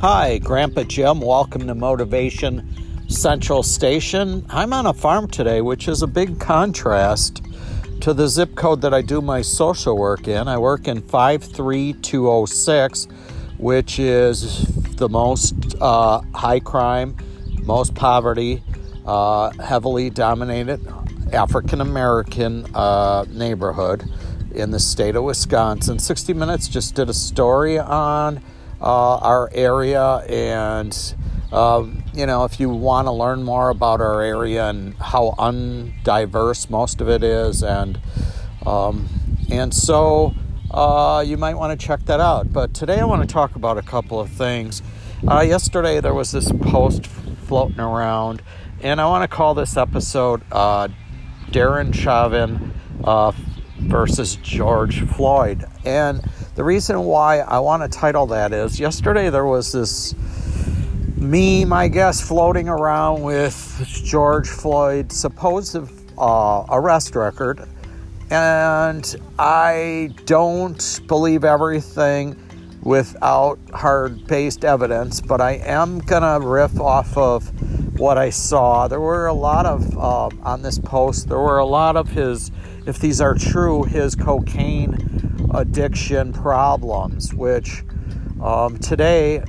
Hi, Grandpa Jim. Welcome to Motivation Central Station. I'm on a farm today, which is a big contrast to the zip code that I do my social work in. I work in 53206, which is the most uh, high crime, most poverty, uh, heavily dominated African American uh, neighborhood in the state of Wisconsin. 60 Minutes just did a story on uh, our area. And, um, you know, if you want to learn more about our area and how undiverse most of it is, and, um, and so uh, you might want to check that out. But today I want to talk about a couple of things. Uh, yesterday there was this post floating around, and I want to call this episode uh, Darren Chauvin uh, versus George Floyd. And the reason why I want to title that is yesterday there was this meme, I guess, floating around with George Floyd's supposed uh, arrest record. And I don't believe everything without hard based evidence, but I am going to riff off of what I saw. There were a lot of, uh, on this post, there were a lot of his, if these are true, his cocaine addiction problems, which um, today,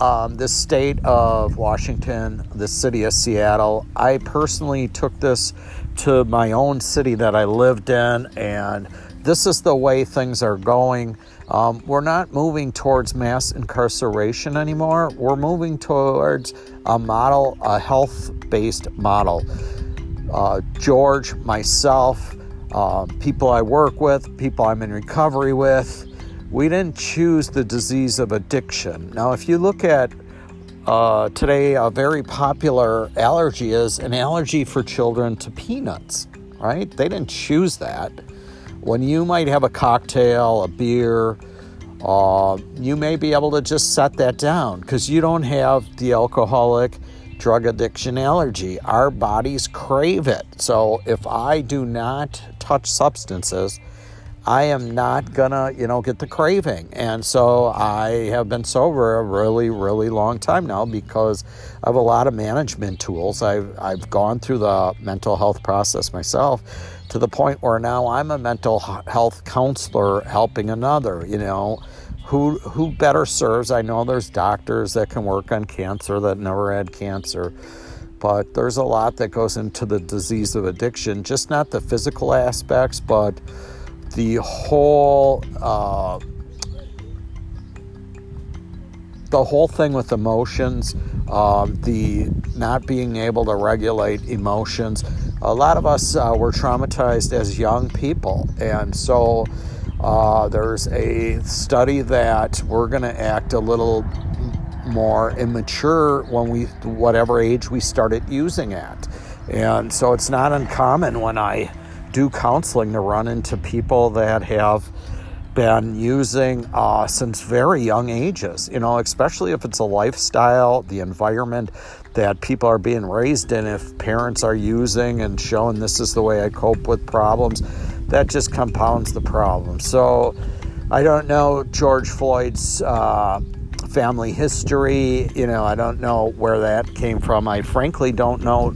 um, the state of Washington, the city of Seattle, I personally took this to my own city that I lived in, and this is the way things are going. Um, we're not moving towards mass incarceration anymore. We're moving towards a model, a health based model. Uh, George, myself, um, people I work with, people I'm in recovery with. We didn't choose the disease of addiction. Now, if you look at uh, today, a very popular allergy is an allergy for children to peanuts, right? They didn't choose that. When you might have a cocktail, a beer, uh, you may be able to just set that down because you don't have the alcoholic drug addiction allergy. Our bodies crave it. So if I do not touch substances, I am not gonna, you know, get the craving. And so I have been sober a really, really long time now because of a lot of management tools. I've I've gone through the mental health process myself to the point where now I'm a mental health counselor helping another, you know? Who who better serves? I know there's doctors that can work on cancer that never had cancer but there's a lot that goes into the disease of addiction just not the physical aspects but the whole uh, the whole thing with emotions um, the not being able to regulate emotions a lot of us uh, were traumatized as young people and so uh, there's a study that we're going to act a little more immature when we, whatever age we started using at. And so it's not uncommon when I do counseling to run into people that have been using uh, since very young ages, you know, especially if it's a lifestyle, the environment that people are being raised in. If parents are using and showing this is the way I cope with problems, that just compounds the problem. So I don't know George Floyd's uh, family history. You know, I don't know where that came from. I frankly don't know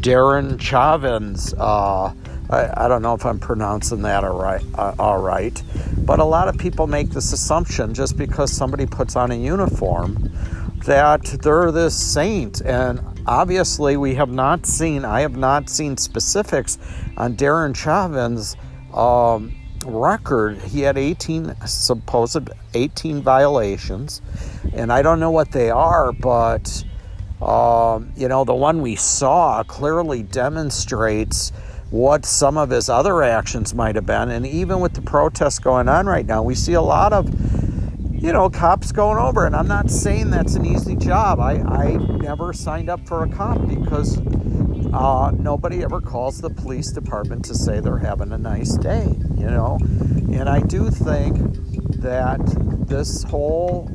Darren Chauvin's. Uh, I, I, don't know if I'm pronouncing that all right, uh, all right, but a lot of people make this assumption just because somebody puts on a uniform that they're this saint. And obviously, we have not seen, I have not seen specifics on Darren Chauvin's um, record, he had 18 supposed 18 violations, and I don't know what they are, but um, you know the one we saw clearly demonstrates what some of his other actions might have been, and even with the protests going on right now, we see a lot of you know cops going over, and I'm not saying that's an easy job. I I never signed up for a cop because uh, nobody ever calls the police department to say they're having a nice day, you know. And I do think that this whole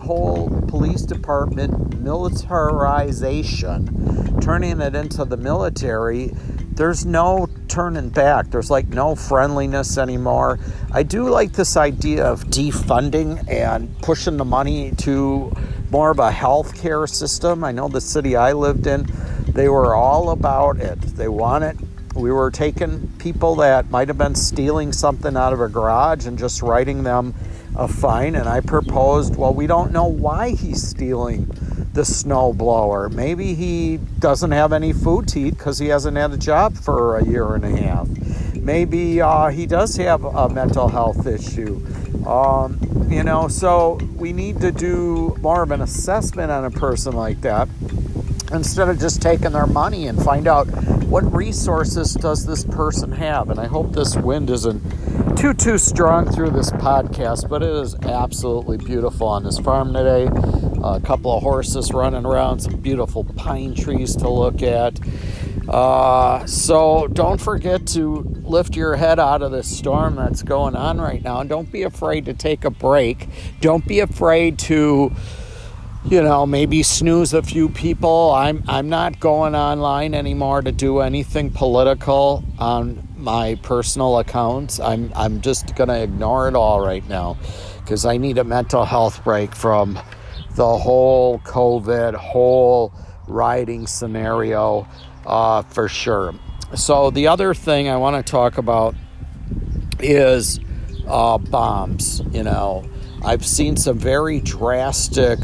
whole police department militarization, turning it into the military, there's no turning back. There's like no friendliness anymore. I do like this idea of defunding and pushing the money to more of a healthcare system. I know the city I lived in, they were all about it. They wanted we were taking people that might have been stealing something out of a garage and just writing them a fine. And I proposed, well, we don't know why he's stealing the snow blower. Maybe he doesn't have any food to eat because he hasn't had a job for a year and a half. Maybe uh, he does have a mental health issue. Um, you know, so we need to do more of an assessment on a person like that instead of just taking their money and find out what resources does this person have. And I hope this wind isn't too too strong through this podcast, but it is absolutely beautiful on this farm today. A couple of horses running around, some beautiful pine trees to look at. Uh, so don't forget to lift your head out of this storm that's going on right now. And don't be afraid to take a break. Don't be afraid to you know, maybe snooze a few people. I'm I'm not going online anymore to do anything political on my personal accounts. I'm I'm just to ignore it all right now cuz I need a mental health break from the whole COVID, whole rioting scenario uh, for sure. So the other thing I want to talk about is uh, bombs. You know, I've seen some very drastic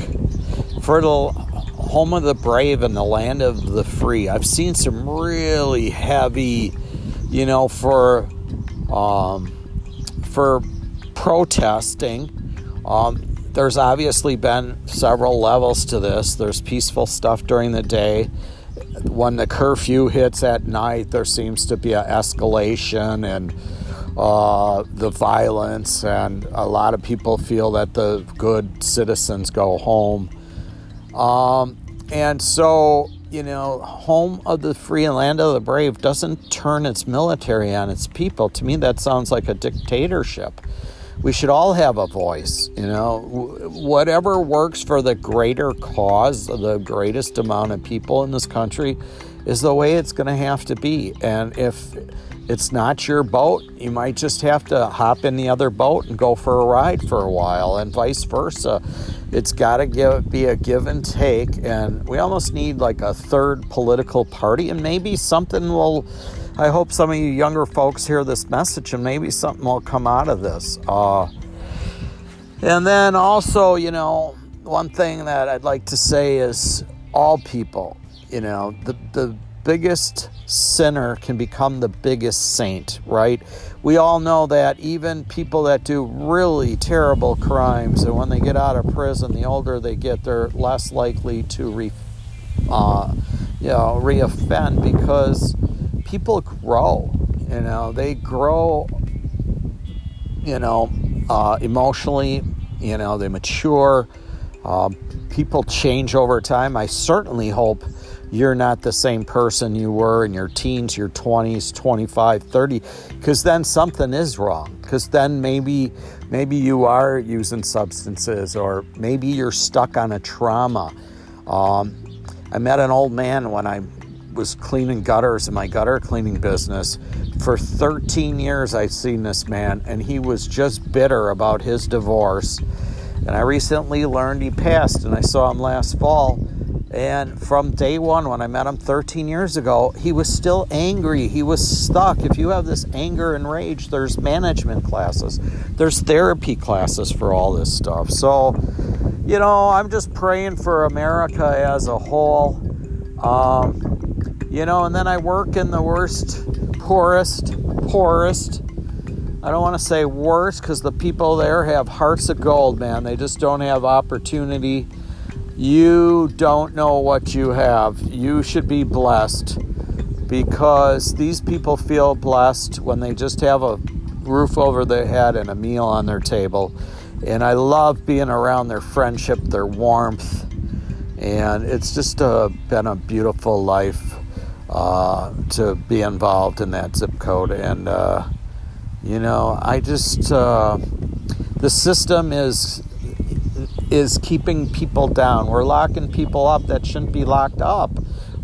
fertile home of the brave and the land of the free. I've seen some really heavy, you know, for um, for protesting. Um, there's obviously been several levels to this. There's peaceful stuff during the day. When the curfew hits at night, there seems to be an escalation and uh, the violence, and a lot of people feel that the good citizens go home. Um, and so, you know, home of the free and land of the brave doesn't turn its military on its people. To me, that sounds like a dictatorship. We should all have a voice, you know, whatever works for the greater cause of the greatest amount of people in this country is the way it's going to have to be. And if it's not your boat, you might just have to hop in the other boat and go for a ride for a while, and vice versa. It's got to be a give and take, and we almost need like a third political party, and maybe something will. I hope some of you younger folks hear this message, and maybe something will come out of this. Uh, and then also, you know, one thing that I'd like to say is all people, you know, the the biggest sinner can become the biggest saint, right? We all know that even people that do really terrible crimes, and when they get out of prison, the older they get, they're less likely to re, uh, you know, reoffend because people grow. You know, they grow. You know, uh, emotionally. You know, they mature. Uh, people change over time. I certainly hope you're not the same person you were in your teens, your 20s, 25, 30 because then something is wrong because then maybe maybe you are using substances or maybe you're stuck on a trauma. Um, I met an old man when I was cleaning gutters in my gutter cleaning business. For 13 years, I've seen this man, and he was just bitter about his divorce. And I recently learned he passed, and I saw him last fall and from day one, when I met him 13 years ago, he was still angry. He was stuck. If you have this anger and rage, there's management classes, there's therapy classes for all this stuff. So, you know, I'm just praying for America as a whole. Um, you know, and then I work in the worst, poorest, poorest. I don't want to say worst because the people there have hearts of gold, man. They just don't have opportunity you don't know what you have. You should be blessed because these people feel blessed when they just have a roof over their head and a meal on their table. And I love being around their friendship, their warmth, and it's just a, been a beautiful life uh, to be involved in that zip code. And, uh, you know, I just, uh, the system is is keeping people down. We're locking people up that shouldn't be locked up.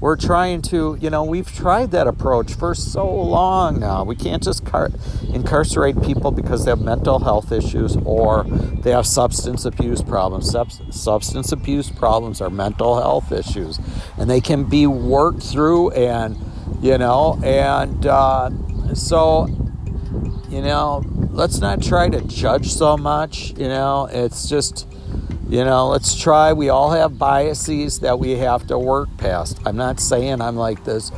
We're trying to, you know, we've tried that approach for so long now. We can't just car- incarcerate people because they have mental health issues or they have substance abuse problems. Sub- substance abuse problems are mental health issues, and they can be worked through, and you know, and uh, so, you know, let's not try to judge so much. You know, it's just you know, let's try. We all have biases that we have to work past. I'm not saying I'm like this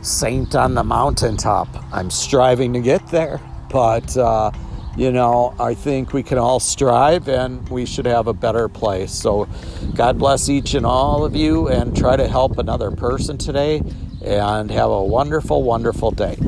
saint on the mountaintop. I'm striving to get there. But, uh, you know, I think we can all strive and we should have a better place. So, God bless each and all of you and try to help another person today and have a wonderful, wonderful day.